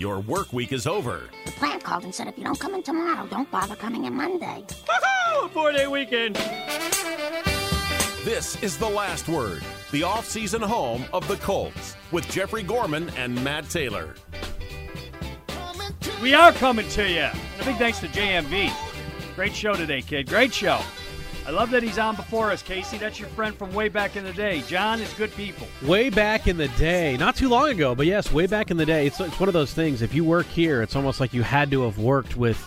your work week is over. The plant called and said if you don't come in tomorrow, don't bother coming in Monday. Woohoo! Four day weekend. This is The Last Word, the off-season home of the Colts, with Jeffrey Gorman and Matt Taylor. We are coming to you. And a big thanks to JMV. Great show today, kid. Great show. I love that he's on before us, Casey. That's your friend from way back in the day. John is good people. Way back in the day, not too long ago, but yes, way back in the day. It's, it's one of those things. If you work here, it's almost like you had to have worked with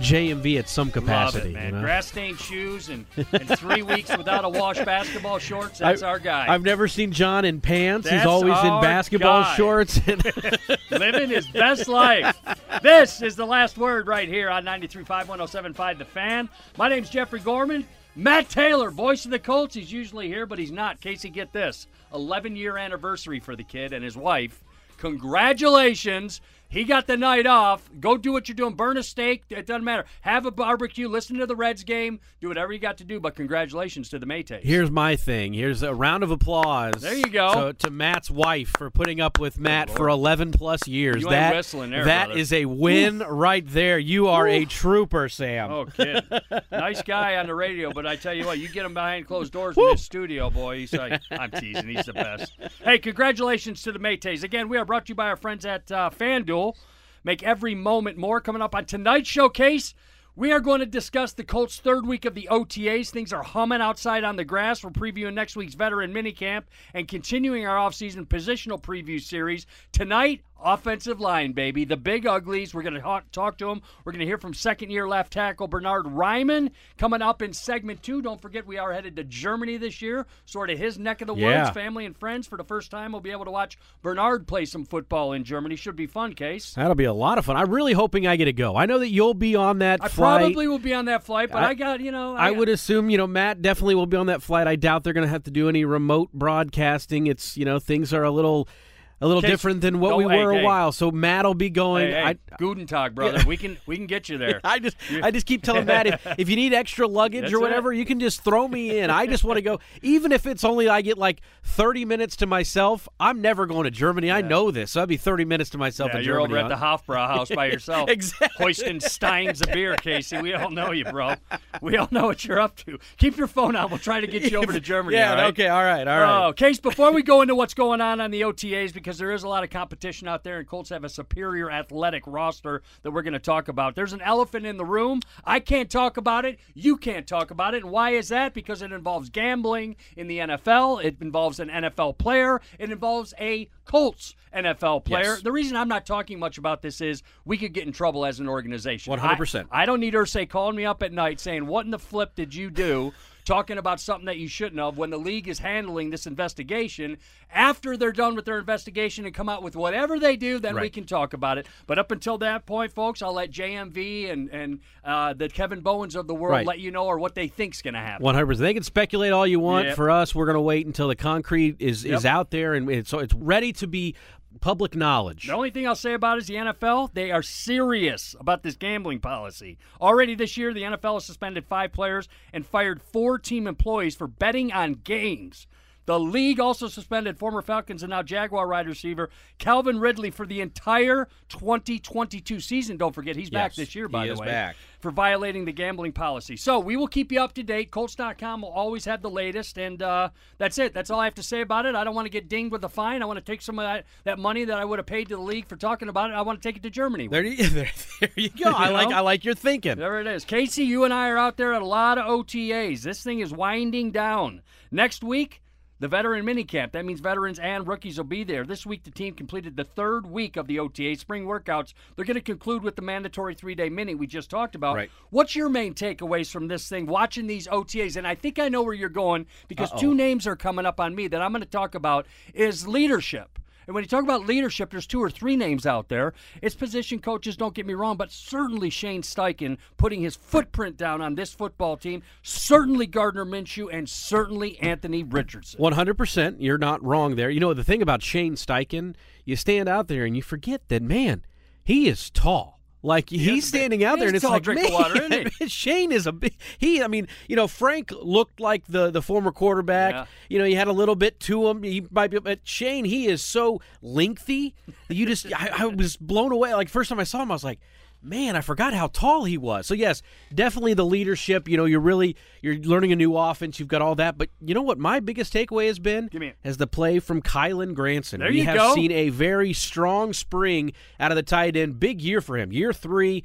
JMV at some capacity. It, man. you know? Grass stained shoes and, and three weeks without a wash basketball shorts. That's I- our guy. I've never seen John in pants. That's He's always in basketball guy. shorts. living his best life. This is the last word right here on 93.5 107.5 The Fan. My name's Jeffrey Gorman. Matt Taylor, voice of the Colts. He's usually here, but he's not. Casey, get this 11 year anniversary for the kid and his wife. Congratulations. He got the night off. Go do what you're doing. Burn a steak. It doesn't matter. Have a barbecue. Listen to the Reds game. Do whatever you got to do. But congratulations to the Maytays. Here's my thing. Here's a round of applause. There you go. So, to Matt's wife for putting up with Matt for 11 plus years. You that whistling there, that is a win right there. You are a trooper, Sam. Oh, kid. nice guy on the radio, but I tell you what, you get him behind closed doors in his studio, boy. He's like, I'm teasing. He's the best. Hey, congratulations to the Maytays. Again, we are brought to you by our friends at uh, FanDuel. Make every moment more. Coming up on tonight's showcase, we are going to discuss the Colts' third week of the OTAs. Things are humming outside on the grass. We're previewing next week's veteran minicamp and continuing our offseason positional preview series. Tonight, offensive line, baby. The big uglies. We're going to talk, talk to them. We're going to hear from second year left tackle Bernhard Raimann coming up in segment two. Don't forget, we are headed to Germany this year, sort of his neck of the woods. Yeah. Family and friends. For the first time, we'll be able to watch Bernhard play some football in Germany. Should be fun, Case. That'll be a lot of fun. I'm really hoping I get to go. I know that you'll be on that I flight. probably will be on that flight, but I, I- got, you know. I would assume, you know, Matt definitely will be on that flight. I doubt they're going to have to do any remote broadcasting. It's, you know, things are a little a little Case- different than what we were hey. a while. So Matt'll be going. Hey, I, Guten Tag, brother. We can we can get you there. I just I just keep telling Matt if, if you need extra luggage That's or it. whatever, you can just throw me in. I just want to go, even if it's only I get like thirty minutes to myself. I'm never going to Germany. I know this. So that'd be thirty minutes to myself Yeah, in you're Germany. over at the Hofbrau house by yourself. Exactly. Hoisting steins of beer, Casey. We all know you, bro. We all know what you're up to. Keep your phone out. We'll try to get you over to Germany. Yeah. all right? Okay. All right. All right. Oh, Case, before we go into what's going on on the OTAs, because there is a lot of competition out there, and Colts have a superior athletic roster that we're going to talk about. There's an elephant in the room. I can't talk about it. You can't talk about it. And why is that? Because it involves gambling in the NFL. It involves an NFL player. It involves a Colts NFL player. Yes. The reason I'm not talking much about this is we could get in trouble as an organization. 100%. I, I don't need Irsay calling me up at night saying, "What in the flip did you do?" Talking about something that you shouldn't have when the league is handling this investigation. After they're done with their investigation and come out with whatever they do, then we can talk about it. But up until that point, folks, I'll let JMV and and uh, the Kevin Bowens of the world Right. let you know or what they think's going to happen. One hundred percent. They can speculate all you want. Yep. For us, we're going to wait until the concrete is is out there and it's so it's ready to be public knowledge. The only thing I'll say about it is the NFL, they are serious about this gambling policy. Already this year, the NFL has suspended five players and fired four team employees for betting on games. The league also suspended former Falcons and now Jaguar wide receiver Calvin Ridley for the entire 2022 season. Don't forget, he's back this year, by he the way, back. for violating the gambling policy. So we will keep you up to date. Colts.com will always have the latest, and uh, that's it. That's all I have to say about it. I don't want to get dinged with a fine. I want to take some of that, that money that I would have paid to the league for talking about it. I want to take it to Germany. There you, there, there you go. I like know? I like your thinking. There it is. Casey, you and I are out there at a lot of OTAs. This thing is winding down. Next week, the veteran minicamp. That means veterans and rookies will be there. This week, the team completed the third week of the OTA spring workouts. They're going to conclude with the mandatory three day mini we just talked about. Right. What's your main takeaways from this thing, watching these OTAs? And I think I know where you're going because two names are coming up on me that I'm going to talk about is leadership. And when you talk about leadership, there's two or three names out there. It's position coaches, don't get me wrong, but certainly Shane Steichen putting his footprint down on this football team. Certainly Gardner Minshew and certainly Anthony Richardson. One hundred percent. You're not wrong there. You know the thing about Shane Steichen, you stand out there and you forget that man, he is tall. Like he's is a standing out there, and it's like, man, water, isn't he? Shane is a big. He, I mean, you know, Frank looked like the the former quarterback. Yeah. You know, he had a little bit to him. He might be, but Shane, he is so lengthy that you just, I, I was blown away. Like first time I saw him, I was like. Man, I forgot how tall he was. So yes, definitely the leadership. You know, you're really you're learning a new offense. You've got all that, but you know what? My biggest takeaway has been Give me it. has the play from Kylen Granson. There we you have go. seen a very strong spring out of the tight end. Big year for him. Year three.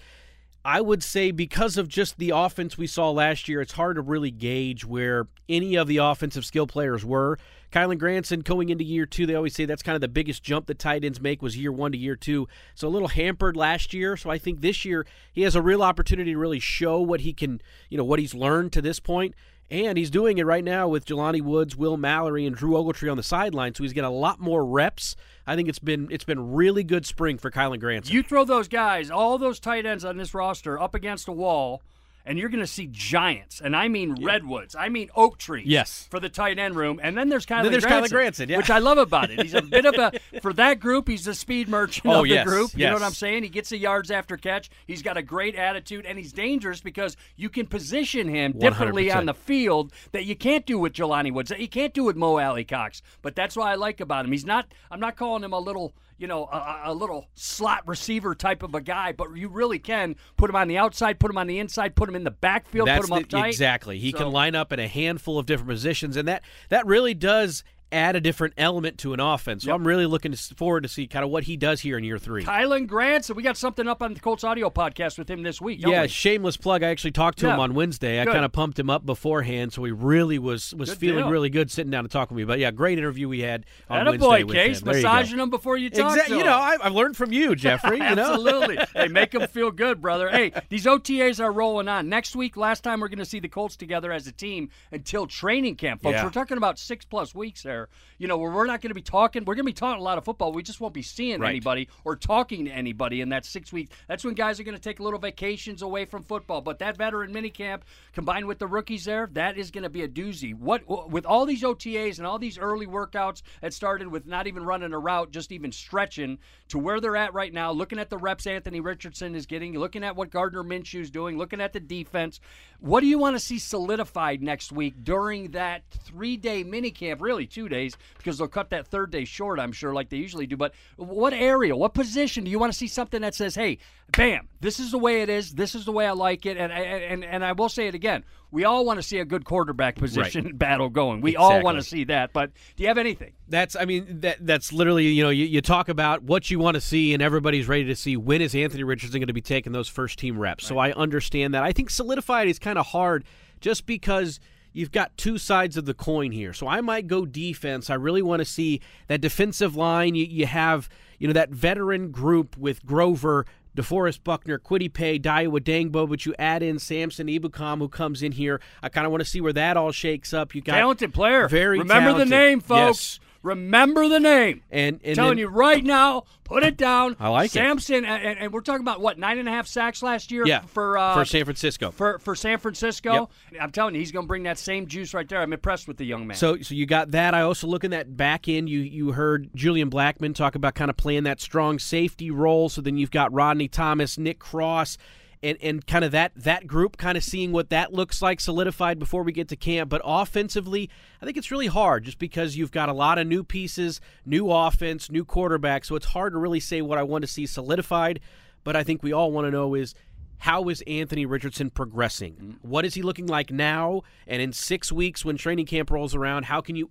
I would say because of just the offense we saw last year, it's hard to really gauge where any of the offensive skill players were. Kylen Granson going into year two, they always say that's kind of the biggest jump that tight ends make was year one to year two. So a little hampered last year. So I think this year he has a real opportunity to really show what he can, you know, what he's learned to this point. And he's doing it right now with Jelani Woods, Will Mallory, and Drew Ogletree on the sideline. So he's getting a lot more reps. I think it's been it's been really good spring for Kylen Granson. You throw those guys, all those tight ends on this roster, up against a wall, and you're going to see giants, and I mean redwoods, I mean oak trees. Yes. for the tight end room, and then there's Kylen Then there's Granson, Granson, yeah. which I love about it. He's a bit of a for that group. He's the speed merchant Oh, of yes, the group. You know what I'm saying? He gets the yards after catch. He's got a great attitude, and he's dangerous because you can position him differently 100%. on the field that you can't do with Jelani Woods, that you can't do with Mo Alie-Cox. But that's what I like about him. He's not. I'm not calling him a little you know, a- a, little slot receiver type of a guy, but you really can put him on the outside, put him on the inside, put him in the backfield, That's put him up tight. exactly. He So- can line up in a handful of different positions, and that that really does add a different element to an offense. So I'm really looking forward to see kind of what he does here in year three. Kylen Grant. So we got something up on the Colts audio podcast with him this week. Yeah, we? shameless plug. I actually talked to him on Wednesday. I kind of pumped him up beforehand, so he really was was Good feeling deal. really good sitting down to talk with me. But yeah, great interview we had on Atta Wednesday with Case, him. There massaging him before you talk to You him. know, I, I've learned from you, Jeffrey. You know, Absolutely. hey, make them feel good, brother. Hey, these OTAs are rolling on. Next week, last time we're going to see the Colts together as a team until training camp, folks. Yeah. We're talking about six plus weeks there. You know, where we're not going to be talking. We're going to be talking a lot of football. We just won't be seeing Right. anybody or talking to anybody in that six weeks. That's when guys are going to take little vacations away from football. But that veteran minicamp combined with the rookies there, that is going to be a doozy. What with all these OTAs and all these early workouts that started with not even running a route, just even stretching to where they're at right now, looking at the reps Anthony Richardson is getting, looking at what Gardner Minshew's doing, looking at the defense. What do you want to see solidified next week during that three-day minicamp? Really, two days because they'll cut that third day short, I'm sure, like they usually do. But what area, what position do you want to see something that says, "Hey, bam, this is the way it is. This is the way I like it." And and and I will say it again. We all want to see a good quarterback position battle going. We all want to see that. But do you have anything? That's I mean that that's literally you know you, you talk about what you want to see and everybody's ready to see when is Anthony Richardson going to be taking those first team reps. So I understand that. I think solidified is kind of hard just because you've got two sides of the coin here. So I might go defense. I really want to see that defensive line. You, you have you know that veteran group with Grover. DeForest Buckner, Kwity Paye, Dayo Odeyingbo, but you add in Samson Ebukam who comes in here. I kind of want to see where that all shakes up. You got Talented player. very Remember talented. the name, folks. Yes. Remember the name. And, and telling then- you right now, put it down. I like it. Samson, and, and, we're talking about what nine and a half sacks last year. Yeah, for uh, for San Francisco. for for San Francisco. I'm telling you, he's going to bring that same juice right there. I'm impressed with the young man. So, so you got that. I also look in that back end. You you heard Julian Blackmon talk about kind of playing that strong safety role. So then you've got Rodney Thomas, Nick Cross, and and kind of that that group, kind of seeing what that looks like solidified before we get to camp. But offensively, I think it's really hard just because you've got a lot of new pieces, new offense, new quarterback. So it's hard to really say what I want to see solidified. But I think we all want to know is how is Anthony Richardson progressing? Mm-hmm. What is he looking like now? And in six weeks, when training camp rolls around, how can you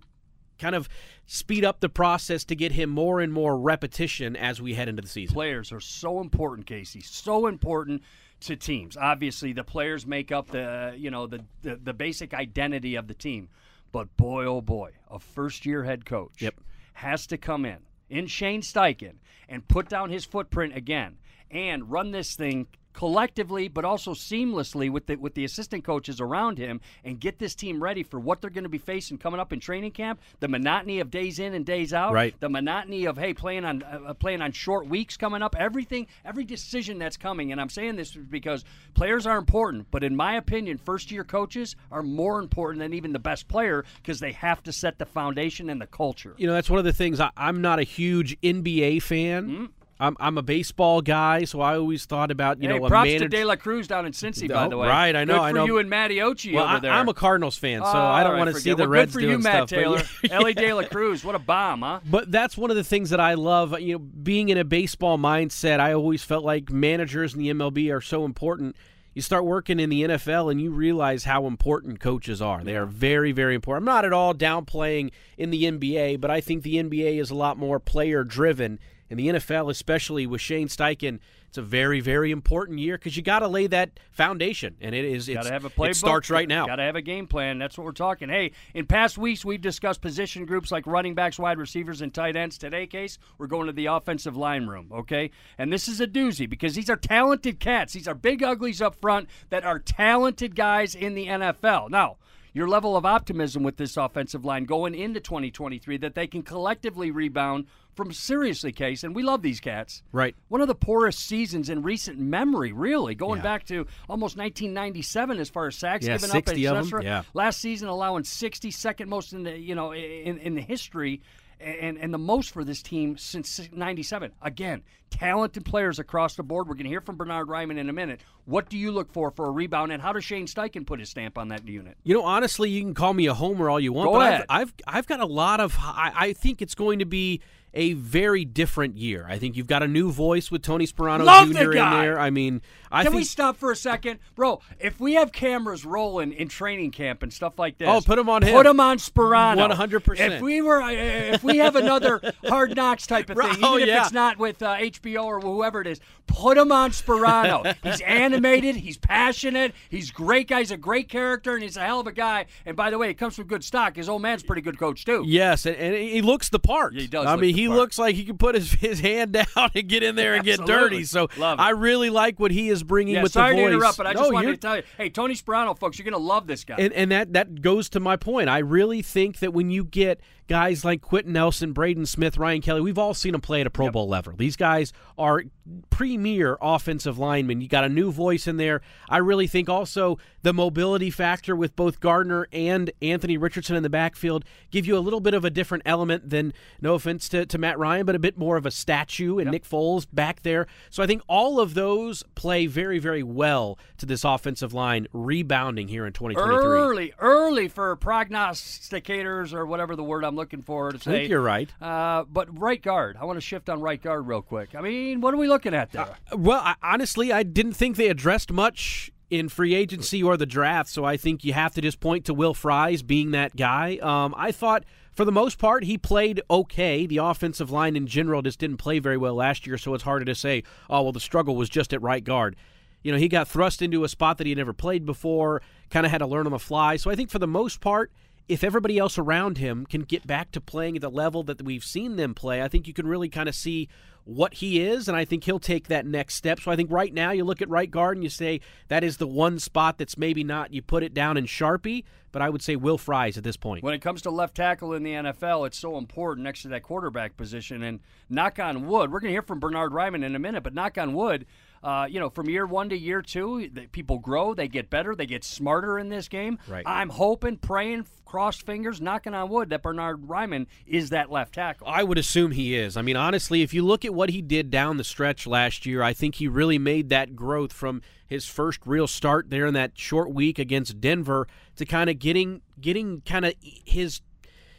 kind of speed up the process to get him more and more repetition as we head into the season? players are so important, Casey. So important to teams. Obviously, the players make up the you know the the, the basic identity of the team. But boy, oh boy, a first-year head coach Yep. has to come in in Shane Steichen and put down his footprint again and run this thing collectively but also seamlessly with the with the assistant coaches around him and get this team ready for what they're going to be facing coming up in training camp the monotony of days in and days out Right. the monotony of hey playing on uh, playing on short weeks coming up everything every decision that's coming and I'm saying this because players are important but in my opinion first year coaches are more important than even the best player because they have to set the foundation and the culture You know, that's one of the things I, I'm not a huge NBA fan. Hmm? I'm I'm a baseball guy, so I always thought about you hey, know a props manager. to De La Cruz down in Cincy, by the way. right, I know, Good I for know. you and Matty Ochi well, over there. I'm a Cardinals fan, so Oh, I don't all want right, to see the well, Reds Good for you, Matt stuff. Taylor. Ellie De La Cruz. What a bomb, huh? But that's one of the things that I love. You know, being in a baseball mindset, I always felt like managers in the MLB are so important. You start working in the NFL and you realize how important coaches are. They are very, very important. I'm not at all downplaying in the NBA, but I think the NBA is a lot more player driven. And the NFL, especially with Shane Steichen, it's a very, very important year because you got to lay that foundation, and it is. Got to have a playbook. It starts right now. Got to have a game plan. That's what we're talking. Hey, in past weeks we've discussed position groups like running backs, wide receivers, and tight ends. Today, case we're going to the offensive line room. Okay, and this is a doozy because these are talented cats. These are big uglies up front that are talented guys in the NFL. Now. Your level of optimism with this offensive line going into 2023 that they can collectively rebound from seriously case, and we love these cats. Right. One of the poorest seasons in recent memory, really, going Yeah. back to almost 1997 as far as sacks Yeah, given 60 up, of 'em, etc. yeah. Last season allowing 60, second most in the you know in in the history. And, and the most for this team since '97. Again, talented players across the board. We're going to hear from Bernhard Raimann in a minute. What do you look for for a rebound, and how does Shane Steichen put his stamp on that unit? You know, honestly, you can call me a homer all you want, Go but ahead. I've, I've I've got a lot of. I, I think it's going to be a very different year. I think you've got a new voice with Tony Sparano Love Jr. in there. I mean, I Can think. we stop for a second, bro? If we have cameras rolling in training camp and stuff like this, Oh, put them on him. Put them on Sparano. 100%. If we were, if we have another Hard Knocks type of thing, even Oh, if yeah. it's not with uh, HBO or whoever it is, put him on Sparano. he's animated. He's passionate. He's great guy. He's a great character, and he's a hell of a guy. And by the way, he comes from good stock. His old man's a pretty good coach too. Yes, and, and he looks the part. Yeah, he does I mean, he part. looks like he can put his, his hand down and get in there and get Absolutely. dirty. So. I really like what he is bringing Yeah, with sorry the voice. to interrupt, but I just No, wanted you're- to tell you, hey, Tony Sparano, folks, you're gonna love this guy. And, and that that goes to my point. I really think that when you get guys like Quenton Nelson, Braden Smith, Ryan Kelly, we've all seen them play at a Pro Bowl level. These guys are premier offensive linemen. You got a new voice in there. I really think also the mobility factor with both Gardner and Anthony Richardson in the backfield give you a little bit of a different element than, no offense to, to Matt Ryan, but a bit more of a statue and Nick Foles back there. So I think all of those play very, very well to this offensive line rebounding here in 2023. early, early for prognosticators or whatever the word I'm looking for to say. I think you're right. Uh, but right guard, I want to shift on right guard real quick. I mean, what are we looking at there? Well, I, honestly, I didn't think they addressed much in free agency or the draft, so I think you have to just point to Will Fries being that guy. Um, I thought, for the most part, he played okay. The offensive line in general just didn't play very well last year, so it's harder to say, oh, well, the struggle was just at right guard. You know, he got thrust into a spot that he had never played before, kind of had to learn on the fly. So I think for the most part, if everybody else around him can get back to playing at the level that we've seen them play, I think you can really kind of see what he is, and I think he'll take that next step. So I think right now you look at right guard and you say that is the one spot that's maybe not, you put it down in Sharpie, but I would say Will Fries at this point. When it comes to left tackle in the NFL, it's so important next to that quarterback position. And knock on wood, we're going to hear from Bernhard Raimann in a minute, but knock on wood, uh, you know, from year one to year two, the people grow, they get better, they get smarter in this game. Right. I'm hoping, praying, crossed fingers, knocking on wood that Bernhard Raimann is that left tackle. I would assume he is. I mean, honestly, if you look at what he did down the stretch last year, I think he really made that growth from his first real start there in that short week against Denver to kind of getting getting kind of his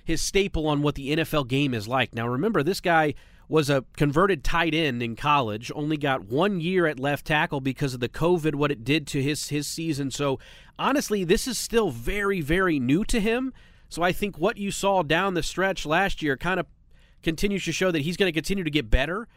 his staple on what the NFL game is like. Now, remember, this guy was a converted tight end in college, only got one year at left tackle because of the COVID, what it did to his his season. So, honestly, this is still very, very new to him. So, I think what you saw down the stretch last year kind of continues to show that he's going to continue to get better.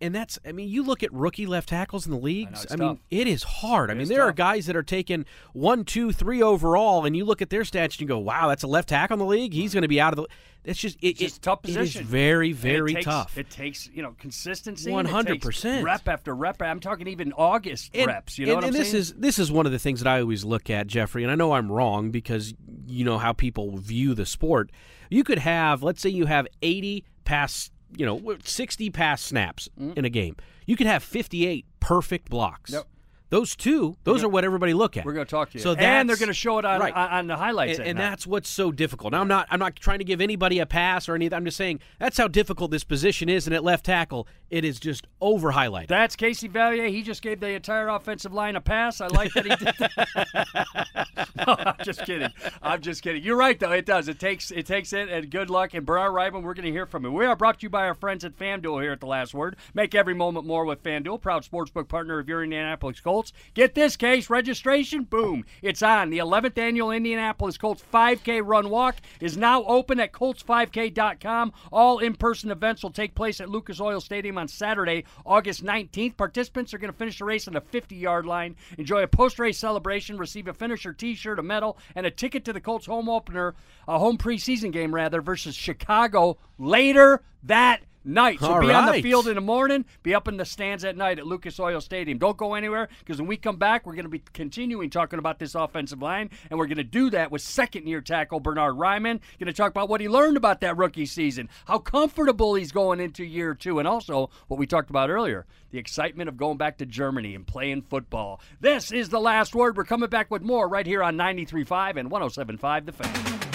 And that's, I mean, you look at rookie left tackles in the leagues. it's I, mean, it is hard. I mean, there are guys that are taking one, two, three overall, and you look at their stats and you go, "Wow, that's a left tackle in the league. He's going to be out of the." It's just, it, It's just it- tough It is position. very, it very takes- tough. It takes you know consistency. 100%. Rep after rep. I'm talking even August And- reps. You know and, what I'm and this saying? is this is one of the things that I always look at, Jeffrey. And I know I'm wrong because you know how people view the sport. You could have, let's say, you have 80 pass, you know, 60 pass snaps Mm-hmm. in a game. You could have 58 perfect blocks. Yep. Those two, those are what everybody look at. We're going to talk to you. So and they're going to show it on right. on, on the highlights. and, and that's what's so difficult. Now I'm not I'm not trying to give anybody a pass or anything. I'm just saying that's how difficult this position is, and at left tackle, it is just over highlighted. That's Casey Vallier. He just gave the entire offensive line a pass. I like that he did that. no, I'm just kidding. I'm just kidding. You're right, though. It does. It takes it takes it, and good luck. And Bernhard Raimann, we're going to hear from him. We are brought to you by our friends at FanDuel here at the Last Word. Make every moment more with FanDuel, proud sportsbook partner of your Indianapolis Colts. Get this case registration. Boom, it's on. The 11th annual Indianapolis Colts 5K Run Walk is now open at Colts5K.com. All in-person events will take place at Lucas Oil Stadium on Saturday, August 19th. Participants are going to finish the race on the 50-yard line. Enjoy a post-race celebration, receive a finisher T-shirt, a medal, and a ticket to the Colts home opener, a home preseason game rather, versus Chicago later that night. So All be on the field in the morning, be up in the stands at night at Lucas Oil Stadium. Don't go anywhere because when we come back, we're going to be continuing talking about this offensive line, and we're going to do that with second year tackle Bernhard Raimann. Going to talk about what he learned about that rookie season, how comfortable he's going into year two, and also what we talked about earlier the excitement of going back to Germany and playing football. This is the last word. We're coming back with more right here on 93.5 and 107.5 The Fan.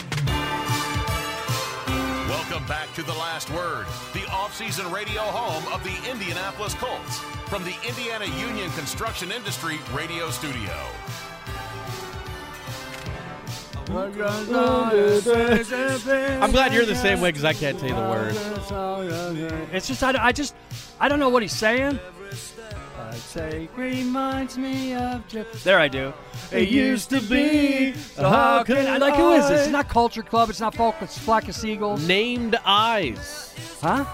Welcome back to The Last Word, the off-season radio home of the Indianapolis Colts from the Indiana Union Construction Industry radio studio. I'm glad you're the same way because I can't tell you the words. It's just I, I just I don't know what he's saying. I'd say reminds me of Jeff. There I do. It used to be. So how can I like who is this? It's not Culture Club. It's not Folk. It's Flock of Seagulls. Named eyes. Huh?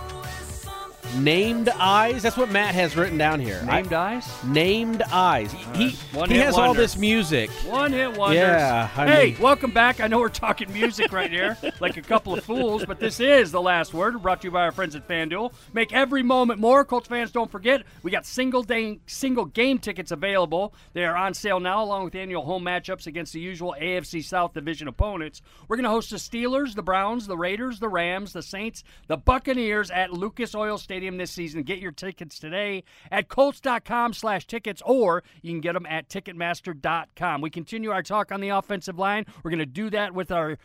Named eyes. That's what Matt has written down here. I- Named Eyes. named eyes. He One he hit has all this music. One hit wonders. Yeah, I hey, mean- welcome back. I know we're talking music right here, like a couple of fools, but this is the last word. Brought to you by our friends at FanDuel. Make every moment more. Colts fans, don't forget we got single day, single game tickets available. They are on sale now, along with annual home matchups against the usual AFC South Division opponents. We're going to host the Steelers, the Browns, the Raiders, the Rams, the Saints, the Buccaneers at Lucas Oil Stadium this season. Get your tickets today at Colts.com slash tickets, or you can get them at Ticketmaster.com. We continue our talk on the offensive line. We're going to do that with our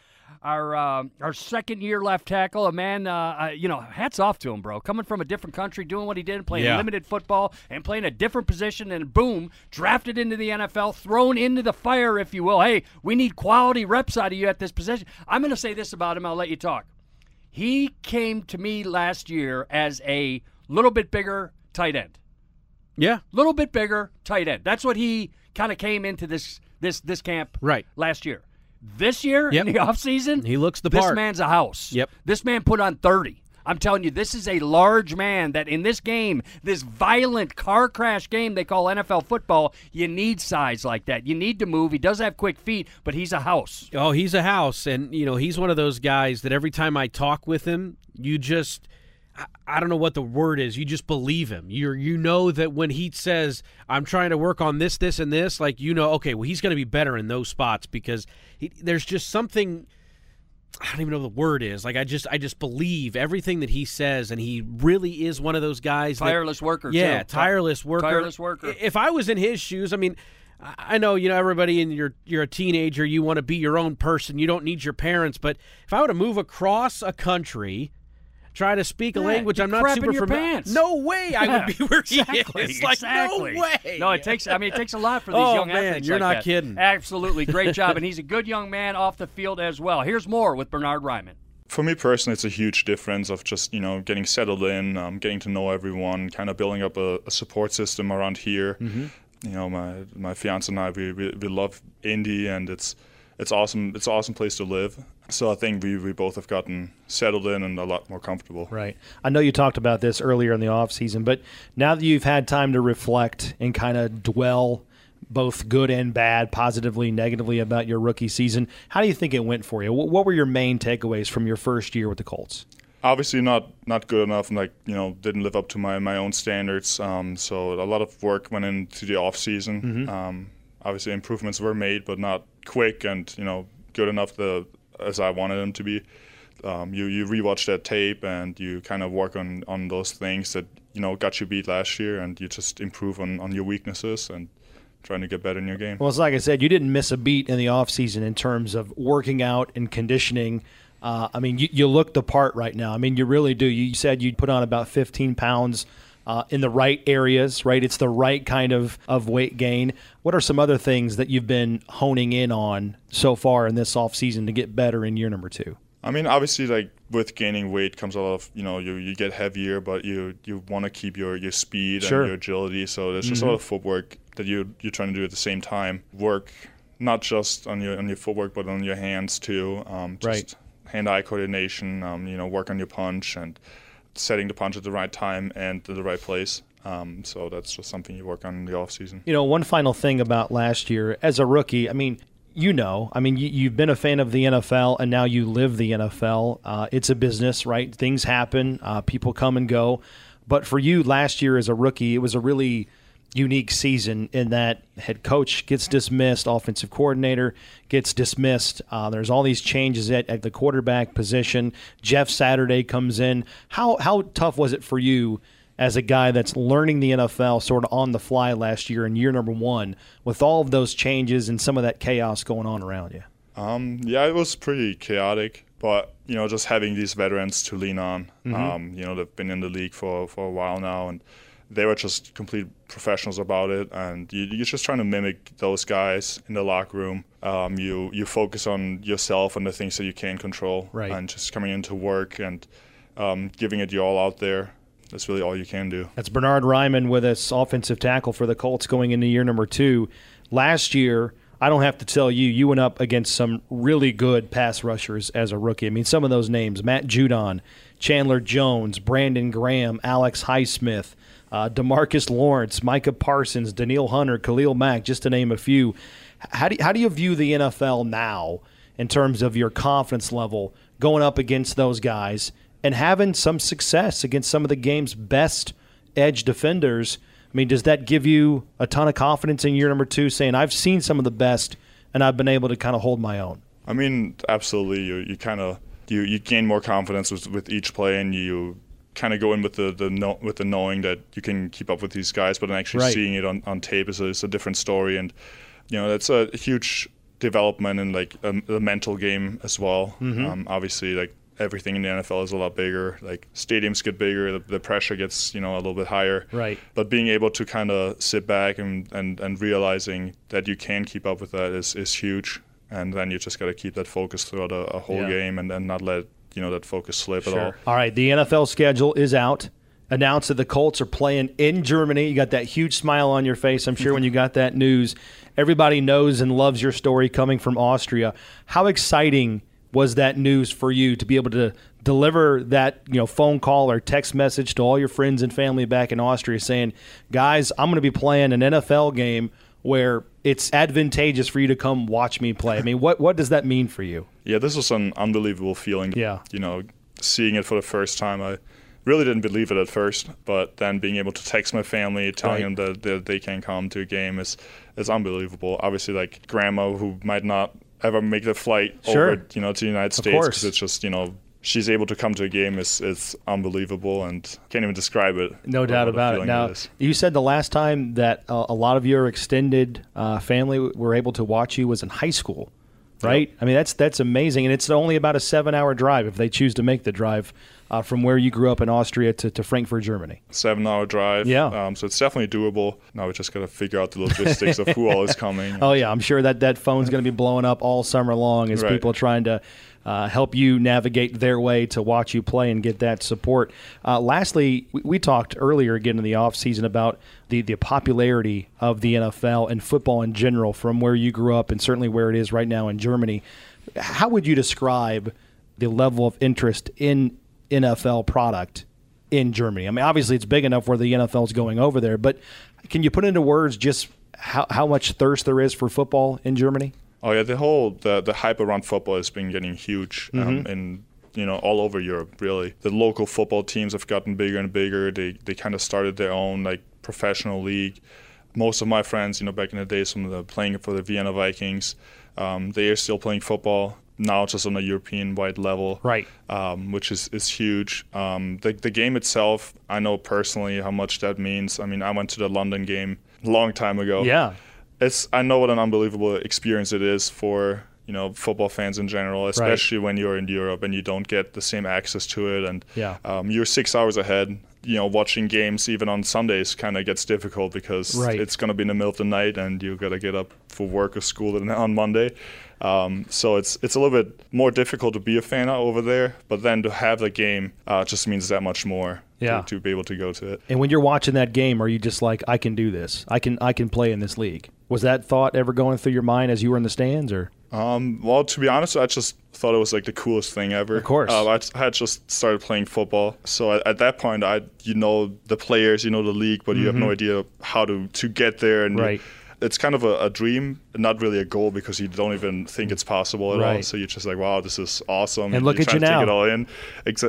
our uh, our second year left tackle, a man, uh, uh, you know, hats off to him, bro. Coming from a different country, doing what he did, playing Yeah. limited football and playing a different position, and boom, drafted into the NFL, thrown into the fire, if you will. Hey, we need quality reps out of you at this position. I'm going to say this about him. I'll let you talk. He came to me last year as a little bit bigger tight end Yeah. little bit bigger tight end. That's what he kind of came into this this this camp Right. last year. This year Yep. in the offseason, He looks the this part. man's a house. Yep. This man put on 30. I'm telling you, this is a large man that in this game, this violent car crash game they call NFL football, you need size like that. You need to move. He does have quick feet, but he's a house. Oh, he's a house, and you know he's one of those guys that every time I talk with him, you just. I- don't know what the word is. You just believe him. You you know that when he says, "I'm trying to work on this, this, and this," like you know, okay, well, he's going to be better in those spots because he, there's just something. I don't even know what the word is. Like I just I just believe everything that he says, and he really is one of those guys. that- Tireless worker, Yeah, too. tireless worker. Tireless worker. If I was in his shoes, I mean, I I know you know everybody, and you're you're a teenager. You want to be your own person. You don't need your parents. But if I were to move across a country. Try to speak a Yeah, language I'm not super familiar. pants. No way, I would be where he exactly, is. Like exactly. no way. No, it takes. I mean, it takes a lot for these Oh, young man, athletes. you're like not that. kidding. Absolutely, great job, and he's a good young man off the field as well. Here's more with Bernhard Raimann. For me personally, it's a huge difference of just you know getting settled in, um, getting to know everyone, kind of building up a, a support system around here. Mm-hmm. You know, my my fiance and I we, we, we love Indy, and it's it's awesome. It's an awesome place to live. So I think we, we both have gotten settled in and a lot more comfortable. Right. I know you talked about this earlier in the off season, but now that you've had time to reflect and kind of dwell both good and bad, positively, negatively about your rookie season, how do you think it went for you? Wh- What were your main takeaways from your first year with the Colts? Obviously not not good enough, and like you know didn't live up to my, my own standards. Um, so a lot of work went into the off season. Um, obviously improvements were made, but not quick and you know good enough to, as I wanted them to be. Um, you you rewatch that tape and you kind of work on, on those things that you know got you beat last year, and you just improve on, on your weaknesses and trying to get better in your game. Well, it's like I said, you didn't miss a beat in the offseason in terms of working out and conditioning. Uh, I mean, you, you look the part right now. I mean, you really do. You said you put on about 15 pounds uh, in the right areas, right? It's the right kind of, of weight gain. What are some other things that you've been honing in on so far in this offseason to get better in year number two? I mean, obviously, like with gaining weight comes a lot of you know you, you get heavier, but you you want to keep your your speed Sure. and your agility. So there's just a lot of footwork that you you're trying to do at the same time. Work not just on your on your footwork, but on your hands too. Um, just Right. Hand-eye coordination. Um, you know, work on your punch and setting the punch at the right time and the right place. Um, so that's just something you work on in the off season. You know, one final thing about last year as a rookie, I mean, you know, I mean, you, you've been a fan of the NFL and now you live the NFL. Uh, it's a business, right? Things happen, uh, people come and go. But for you last year as a rookie, it was a really unique season in that head coach gets dismissed, offensive coordinator gets dismissed. Uh, there's all these changes at, at the quarterback position. Jeff Saturday comes in. How how tough was it for you as a guy that's learning the NFL sort of on the fly last year in year number one with all of those changes and some of that chaos going on around you? Um, yeah, it was pretty chaotic, but you know, just having these veterans to lean on. Um, you know, they've been in the league for, for a while now, and they were just complete professionals about it. And you, you're just trying to mimic those guys in the locker room. Um, you you focus on yourself and the things that you can control, Right. and just coming into work and um, giving it your all out there. That's really all you can do. That's Bernhard Raimann with us, offensive tackle for the Colts going into year number two. Last year, I don't have to tell you, you went up against some really good pass rushers as a rookie. I mean, some of those names Matt Judon, Chandler Jones, Brandon Graham, Alex Highsmith, uh, Demarcus Lawrence, Micah Parsons, Danielle Hunter, Khalil Mack, just to name a few. How do, how do you view the NFL now in terms of your confidence level going up against those guys and having some success against some of the game's best edge defenders? I mean, does that give you a ton of confidence in year number two, saying, I've seen some of the best and I've been able to kind of hold my own? I mean, absolutely. You you kind of you, you gain more confidence with, with each play, and you kind of go in with the the know, with the knowing that you can keep up with these guys, but then actually Right. seeing it on, on tape is a, is a different story, and you know that's a huge development in like um, the mental game as well. Mm-hmm. Um, obviously, like everything in the NFL is a lot bigger. Like stadiums get bigger, the, the pressure gets you know a little bit higher. Right. But being able to kind of sit back and, and, and realizing that you can keep up with that is, is huge. And then you just got to keep that focus throughout a, a whole Yeah. game and then not let you know that focus slip at all. All right, the NFL schedule is out. Announced that the Colts are playing in Germany. You got that huge smile on your face, I'm sure, when you got that news. Everybody knows and loves your story coming from Austria. How exciting was that news for you to be able to deliver that you know phone call or text message to all your friends and family back in Austria saying, "Guys, I'm going to be playing an NFL game where it's advantageous for you to come watch me play." I mean, what what does that mean for you? Yeah, this was an unbelievable feeling. Yeah. You know, seeing it for the first time, I really didn't believe it at first, but then being able to text my family, telling Right. them that, that they can come to a game is is unbelievable. Obviously, like grandma who might not ever make the flight Sure. over, you know, to the United States course. because it's just you know. She's able to come to a game is is unbelievable and can't even describe it. No doubt about it. Now, is. you said the last time that uh, a lot of your extended uh, family were able to watch you was in high school, right? I mean, that's that's amazing, and it's only about a seven-hour drive if they choose to make the drive uh, from where you grew up in Austria to, to Frankfurt, Germany. seven hour drive. Yeah. Um, so it's definitely doable. Now we just got to figure out the logistics of who all is coming. Oh yeah, I'm sure that that phone's going to be blowing up all summer long as Right. people are trying to uh, help you navigate their way to watch you play and get that support. Uh, lastly, we, we talked earlier again in the off season about the the popularity of the NFL and football in general from where you grew up and certainly where it is right now in Germany. How would you describe the level of interest in NFL product in Germany? I mean, obviously it's big enough where the NFL is going over there, but can you put into words just how, how much thirst there is for football in Germany? Oh yeah, the whole the the hype around football has been getting huge, um, and you know all over Europe. Really, the local football teams have gotten bigger and bigger. They they kind of started their own like professional league. Most of my friends, you know, back in the day, some of the playing for the Vienna Vikings, um, they are still playing football now, just on a European-wide level, Right. Um, which is is huge. Um, the the game itself, I know personally how much that means. I mean, I went to the London game a long time ago Yeah. It's I know what an unbelievable experience it is for you know football fans in general, especially when you're in Europe and you don't get the same access to it, and Yeah. um, you're six hours ahead. You know, watching games even on Sundays kind of gets difficult because Right. it's going to be in the middle of the night and you got to get up for work or school on- on Monday. Um, so it's it's a little bit more difficult to be a fan over there, but then to have the game uh, just means that much more. To- Yeah. to be able to go to it. And when you're watching that game, are you just like, I can do this? I can I can play in this league. Was that thought ever going through your mind as you were in the stands, or Um, well, to be honest, I just thought it was like the coolest thing ever. Of course. uh, I, I had just started playing football, so at, at that point, I you know the players, you know the league, but you have no idea how to to get there. And you- Mm-hmm. Right. It's kind of a, a dream, not really a goal, because you don't even think it's possible at all. Right. So you're just like, wow, this is awesome. And look you at you to now. Take it all in.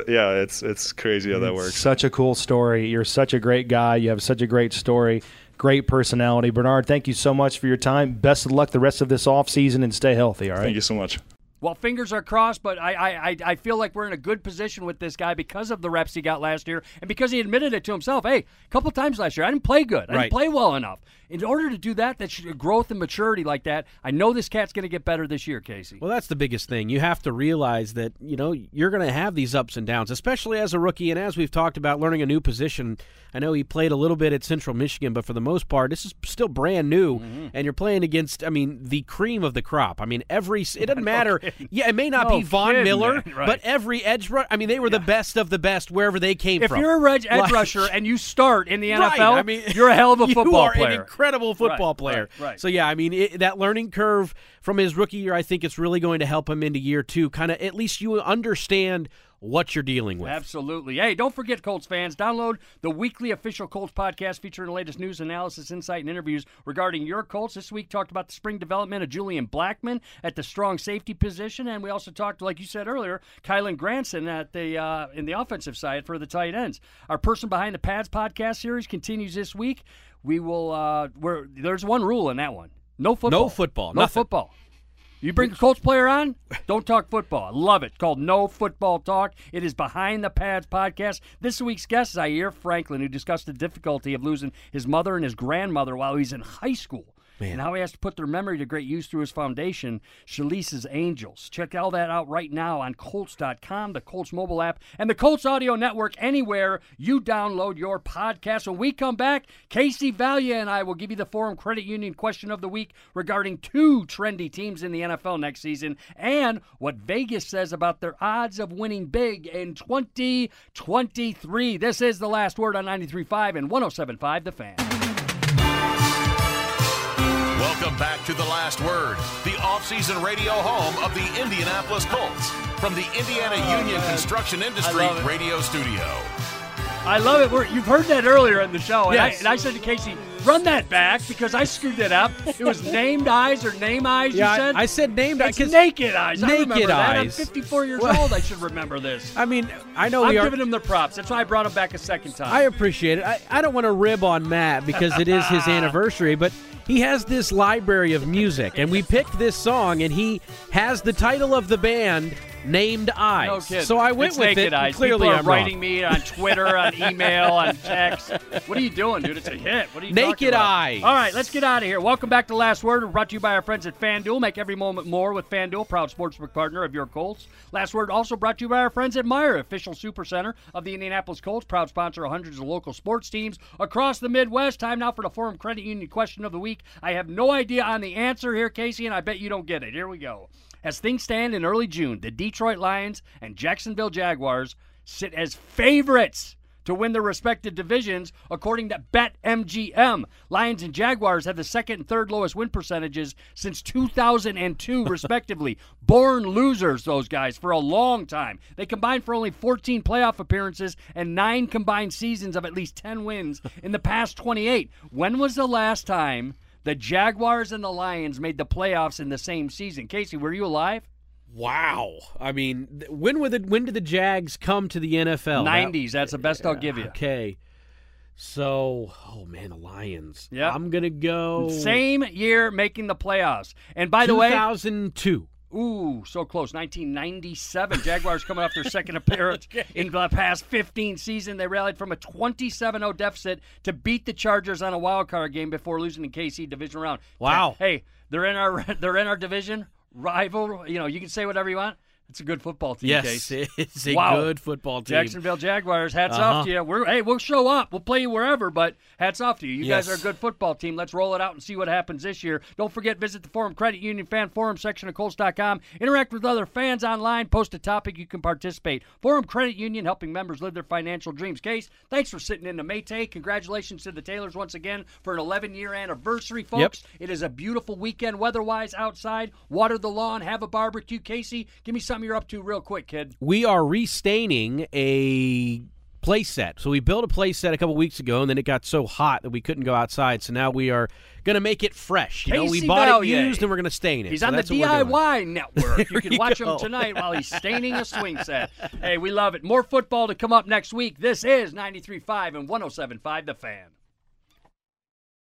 Yeah, it's it's crazy how that works. Such a cool story. You're such a great guy. You have such a great story, great personality. Bernhard, thank you so much for your time. Best of luck the rest of this off season and stay healthy. All right. Thank you so much. Well, fingers are crossed, but I, I, I- feel like we're in a good position with this guy because of the reps he got last year and because he admitted it to himself. Hey, a couple times last year, I didn't play good. I Right. didn't play well enough. In order to do that, that growth and maturity like that, I know this cat's going to get better this year, Casey. Well, that's the biggest thing. You have to realize that, you know, you're going to have these ups and downs, especially as a rookie. And as we've talked about learning a new position, I know he played a little bit at Central Michigan, but for the most part, this is still brand new. Mm-hmm. And you're playing against, I mean, the cream of the crop. I mean, every, it doesn't matter. Yeah, it may not No be Von kidding, Miller, man. Right. but every edge rusher. I mean, they were the best of the best wherever they came if from. If you're a reg- edge Like- rusher and you start in the NFL, Right, I mean, you're a hell of a you football are player. an incredible football Right, player. right, right. So yeah, I mean it, that learning curve from his rookie year, I think it's really going to help him into year two. Kind of at least you understand what you're dealing with. Absolutely. Hey, don't forget, Colts fans, download the weekly official Colts podcast featuring the latest news, analysis, insight, and interviews regarding your Colts. This week, talked about the spring development of Julian Blackmon at the strong safety position, and we also talked, like you said earlier, Kylen Granson at the uh, in the offensive side for the tight ends. Our person behind the pads podcast series continues this week. We will. Uh, we're, there's one rule in that one: no football. No football, No nothing. football. You bring a Colts player on, don't talk football. I love it. It's called No Football Talk. It is Behind the Pads podcast. This week's guest is Zaire Franklin, who discussed the difficulty of losing his mother and his grandmother while he's in high school. And how he has to put their memory to great use through his foundation, Shalice's Angels. Check all that out right now on Colts.com, the Colts mobile app, and the Colts Audio Network anywhere you download your podcast. When we come back, Casey Vallier and I will give you the Forum Credit Union question of the week regarding two trendy teams in the NFL next season and what Vegas says about their odds of winning big in 2023. This is the last word on 93.5 and 107.5 The Fan. Welcome back to The Last Word, the offseason radio home of the Indianapolis Colts from the Indiana oh, Union Construction Industry radio studio. I love it. We're, you've heard that earlier in the show, and, I, and I said to Casey, "Run that back," because I screwed it up. It was named eyes or name eyes. Yeah, you said I, I said named because naked eyes. Naked that. I'm Eyes. 54 years Well- old. I should remember this. I mean I know I'm we are. giving him the props. That's why I brought him back a second time. I appreciate it. I, I don't want to rib on Matt because it is his anniversary, but he has this library of music, and we picked this song, and he has the title of the band named Eyes. no kidding. So I went it's with it. Eyes. Clearly, People are I'm writing wrong. me on Twitter, on email, on text. What are you doing, dude? It's a hit. What are you talking Naked? Eyes. All right, let's get out of here. Welcome back to Last Word. Brought to you by our friends at FanDuel. Make every moment more with FanDuel, proud sportsbook partner of your Colts. Last Word also brought to you by our friends at Meijer, official super center of the Indianapolis Colts, proud sponsor of hundreds of local sports teams across the Midwest. Time now for the Forum Credit Union question of the week. I have no idea on the answer here, Casey, and I bet you don't get it. Here we go. As things stand in early June, the Detroit Lions and Jacksonville Jaguars sit as favorites to win their respective divisions, according to BetMGM. Lions and Jaguars have the second and third lowest win percentages since 2002, respectively. Born losers, those guys, for a long time. They combined for only 14 playoff appearances and nine combined seasons of at least 10 wins in the past 28. When was the last time the Jaguars and the Lions made the playoffs in the same season? Casey, were you alive? Wow. I mean, when would the, when did the Jags come to the NFL? That- 90s. That's the best I'll give you. Okay. So, oh man, the Lions. Yeah. I'm gonna go Same year making the playoffs. And by the way, 2002. Ooh, so close. 1997. Jaguars coming off their second appearance in the past 15 season. They rallied from a 27-0 deficit to beat the Chargers on a wild card game before losing the KC division round. Wow. Hey, they're in our they're in our division rival. You know, you can say whatever you want. It's a good football team. Yes, Case. it's a Wow. good football team. Jacksonville Jaguars, hats Uh-huh. off to you. We're hey, we'll show up. We'll play you wherever, but hats off to you. You Yes. guys are a good football team. Let's roll it out and see what happens this year. Don't forget, visit the Forum Credit Union Fan Forum section of Colts.com. Interact with other fans online. Post a topic you can participate. Forum Credit Union helping members live their financial dreams. Case, thanks for sitting in the Maytay. Congratulations to the Taylors once again for an 11 year anniversary, folks. It is a beautiful weekend weather-wise outside. Water the lawn, have a barbecue. Casey, give me something you're up to real quick, kid. we are restaining a play set. So we built a play set a couple weeks ago, and then it got so hot that we couldn't go outside. So now we are going to make it fresh. You know, we bought Vallier. it used, and we're going to stain it. He's So on the that's what we're doing. DIY network. You can watch go. him tonight while he's staining a swing set. Hey, we love it. More football to come up next week. This is 93.5 and 107.5 The Fan.